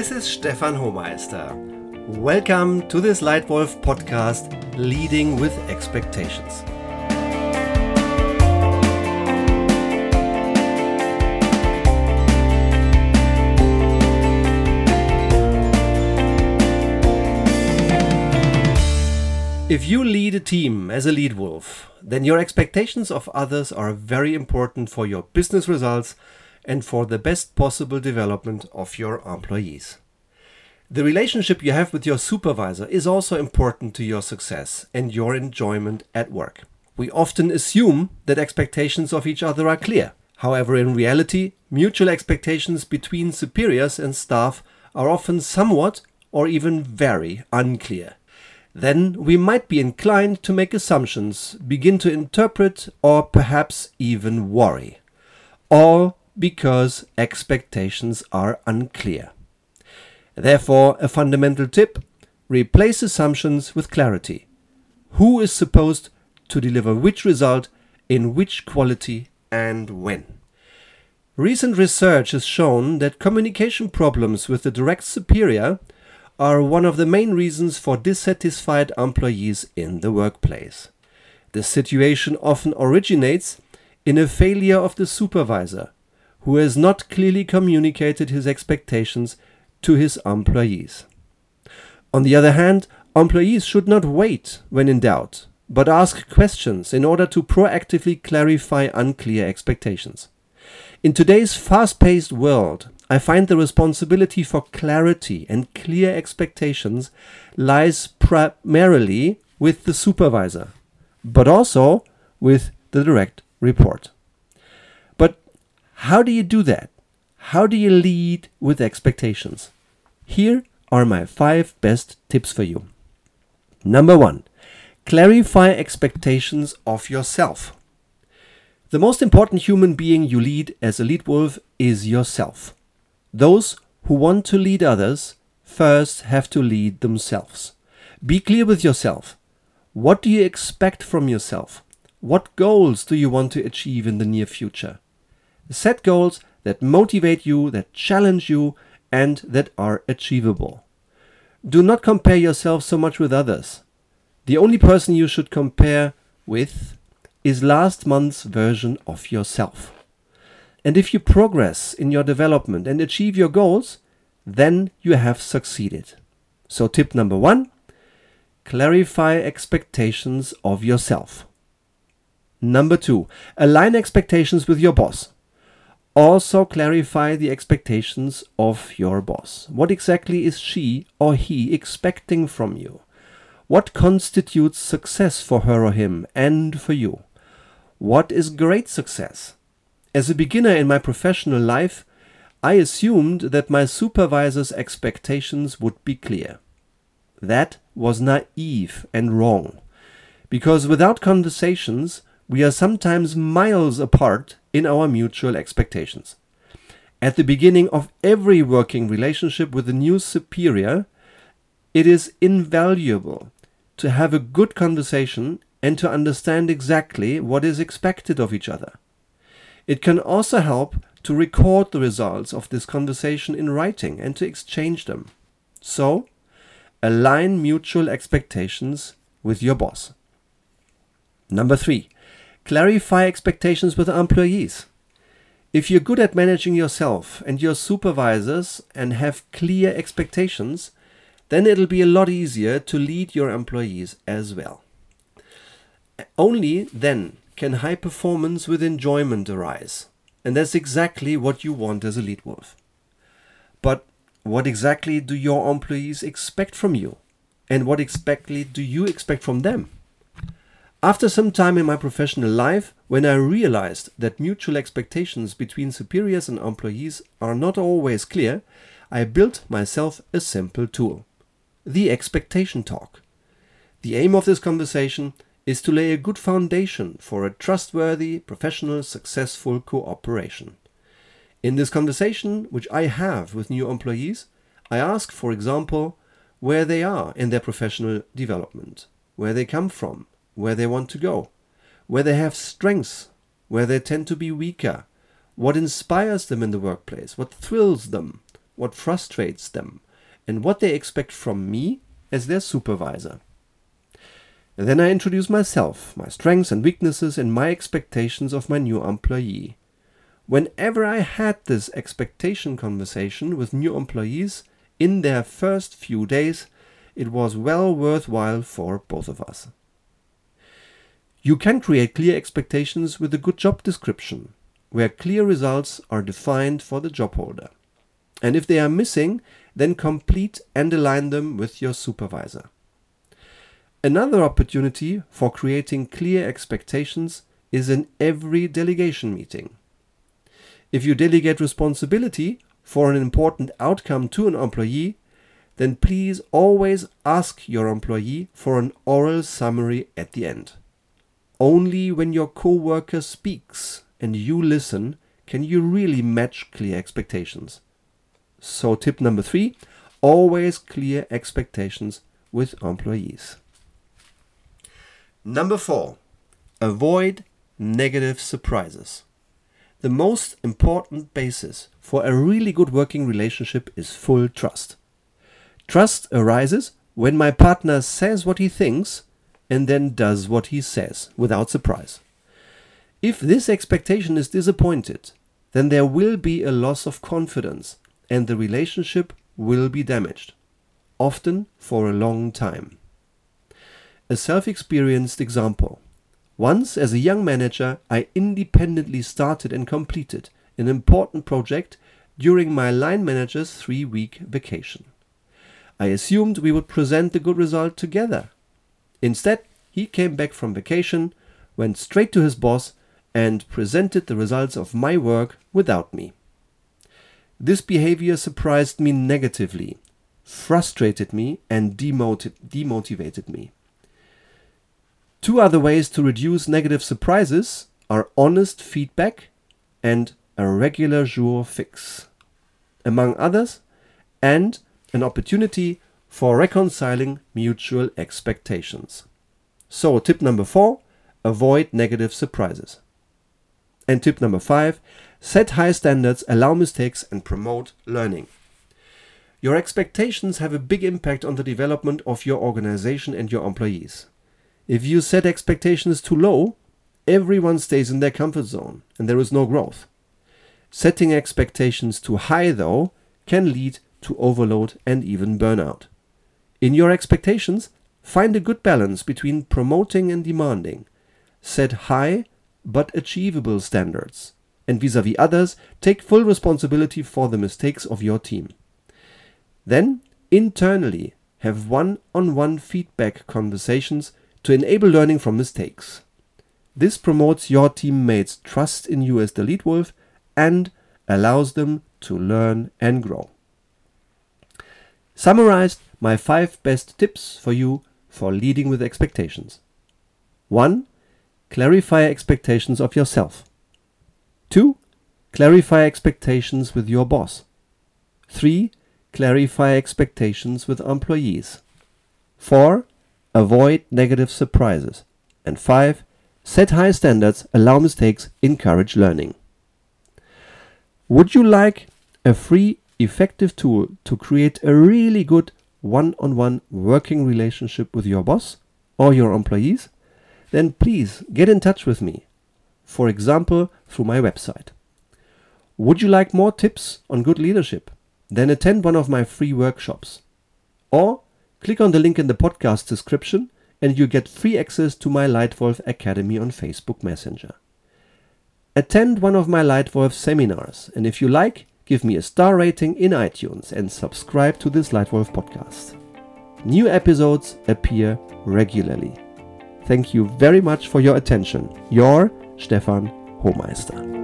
This is Stefan Hohmeister. Welcome to this Lightwolf podcast, Leading with Expectations. If you lead a team as a lead wolf, then your expectations of others are very important for your business results and for the best possible development of your employees. The relationship you have with your supervisor is also important to your success and your enjoyment at work. We often assume that expectations of each other are clear. However, in reality, mutual expectations between superiors and staff are often somewhat or even very unclear then we might be inclined to make assumptions, begin to interpret, or perhaps even worry. All because expectations are unclear. Therefore, a fundamental tip replace assumptions with clarity. Who is supposed to deliver which result, in which quality, and when? Recent research has shown that communication problems with the direct superior are one of the main reasons for dissatisfied employees in the workplace. The situation often originates in a failure of the supervisor, who has not clearly communicated his expectations to his employees. On the other hand, employees should not wait when in doubt, but ask questions in order to proactively clarify unclear expectations. In today's fast paced world, I find the responsibility for clarity and clear expectations lies primarily with the supervisor, but also with the direct report. How do you do that? How do you lead with expectations? Here are my five best tips for you. Number one, clarify expectations of yourself. The most important human being you lead as a lead wolf is yourself. Those who want to lead others first have to lead themselves. Be clear with yourself. What do you expect from yourself? What goals do you want to achieve in the near future? Set goals that motivate you, that challenge you, and that are achievable. Do not compare yourself so much with others. The only person you should compare with is last month's version of yourself. And if you progress in your development and achieve your goals, then you have succeeded. So, tip number one clarify expectations of yourself. Number two, align expectations with your boss. Also, clarify the expectations of your boss. What exactly is she or he expecting from you? What constitutes success for her or him and for you? What is great success? As a beginner in my professional life, I assumed that my supervisor's expectations would be clear. That was naive and wrong, because without conversations, we are sometimes miles apart in our mutual expectations. At the beginning of every working relationship with a new superior, it is invaluable to have a good conversation and to understand exactly what is expected of each other. It can also help to record the results of this conversation in writing and to exchange them. So, align mutual expectations with your boss. Number three, clarify expectations with employees. If you're good at managing yourself and your supervisors and have clear expectations, then it'll be a lot easier to lead your employees as well. Only then can high performance with enjoyment arise. And that's exactly what you want as a lead wolf. But what exactly do your employees expect from you? And what exactly do you expect from them? After some time in my professional life, when I realized that mutual expectations between superiors and employees are not always clear, I built myself a simple tool the expectation talk. The aim of this conversation is to lay a good foundation for a trustworthy, professional, successful cooperation. In this conversation, which I have with new employees, I ask, for example, where they are in their professional development, where they come from, where they want to go, where they have strengths, where they tend to be weaker, what inspires them in the workplace, what thrills them, what frustrates them and what they expect from me as their supervisor. And then I introduce myself, my strengths and weaknesses, and my expectations of my new employee. Whenever I had this expectation conversation with new employees in their first few days, it was well worthwhile for both of us. You can create clear expectations with a good job description, where clear results are defined for the job holder. And if they are missing, then complete and align them with your supervisor. Another opportunity for creating clear expectations is in every delegation meeting. If you delegate responsibility for an important outcome to an employee, then please always ask your employee for an oral summary at the end. Only when your coworker speaks and you listen can you really match clear expectations. So, tip number three always clear expectations with employees. Number four, avoid negative surprises. The most important basis for a really good working relationship is full trust. Trust arises when my partner says what he thinks and then does what he says without surprise. If this expectation is disappointed, then there will be a loss of confidence and the relationship will be damaged, often for a long time. A self experienced example. Once, as a young manager, I independently started and completed an important project during my line manager's three week vacation. I assumed we would present the good result together. Instead, he came back from vacation, went straight to his boss, and presented the results of my work without me. This behavior surprised me negatively, frustrated me, and demotivated me. Two other ways to reduce negative surprises are honest feedback and a regular jour fixe, among others, and an opportunity for reconciling mutual expectations. So, tip number four avoid negative surprises. And tip number five set high standards, allow mistakes, and promote learning. Your expectations have a big impact on the development of your organization and your employees. If you set expectations too low, everyone stays in their comfort zone and there is no growth. Setting expectations too high, though, can lead to overload and even burnout. In your expectations, find a good balance between promoting and demanding. Set high but achievable standards, and vis a vis others, take full responsibility for the mistakes of your team. Then, internally, have one on one feedback conversations to enable learning from mistakes. This promotes your teammates' trust in you as the lead wolf and allows them to learn and grow. Summarized my five best tips for you for leading with expectations. 1. Clarify expectations of yourself. 2. Clarify expectations with your boss. 3. Clarify expectations with employees. 4. Avoid negative surprises. And 5. Set high standards, allow mistakes, encourage learning. Would you like a free, effective tool to create a really good one on one working relationship with your boss or your employees? Then please get in touch with me, for example, through my website. Would you like more tips on good leadership? Then attend one of my free workshops. Or Click on the link in the podcast description and you get free access to my Lightwolf Academy on Facebook Messenger. Attend one of my Lightwolf seminars, and if you like, give me a star rating in iTunes and subscribe to this Lightwolf podcast. New episodes appear regularly. Thank you very much for your attention. Your Stefan Hohmeister.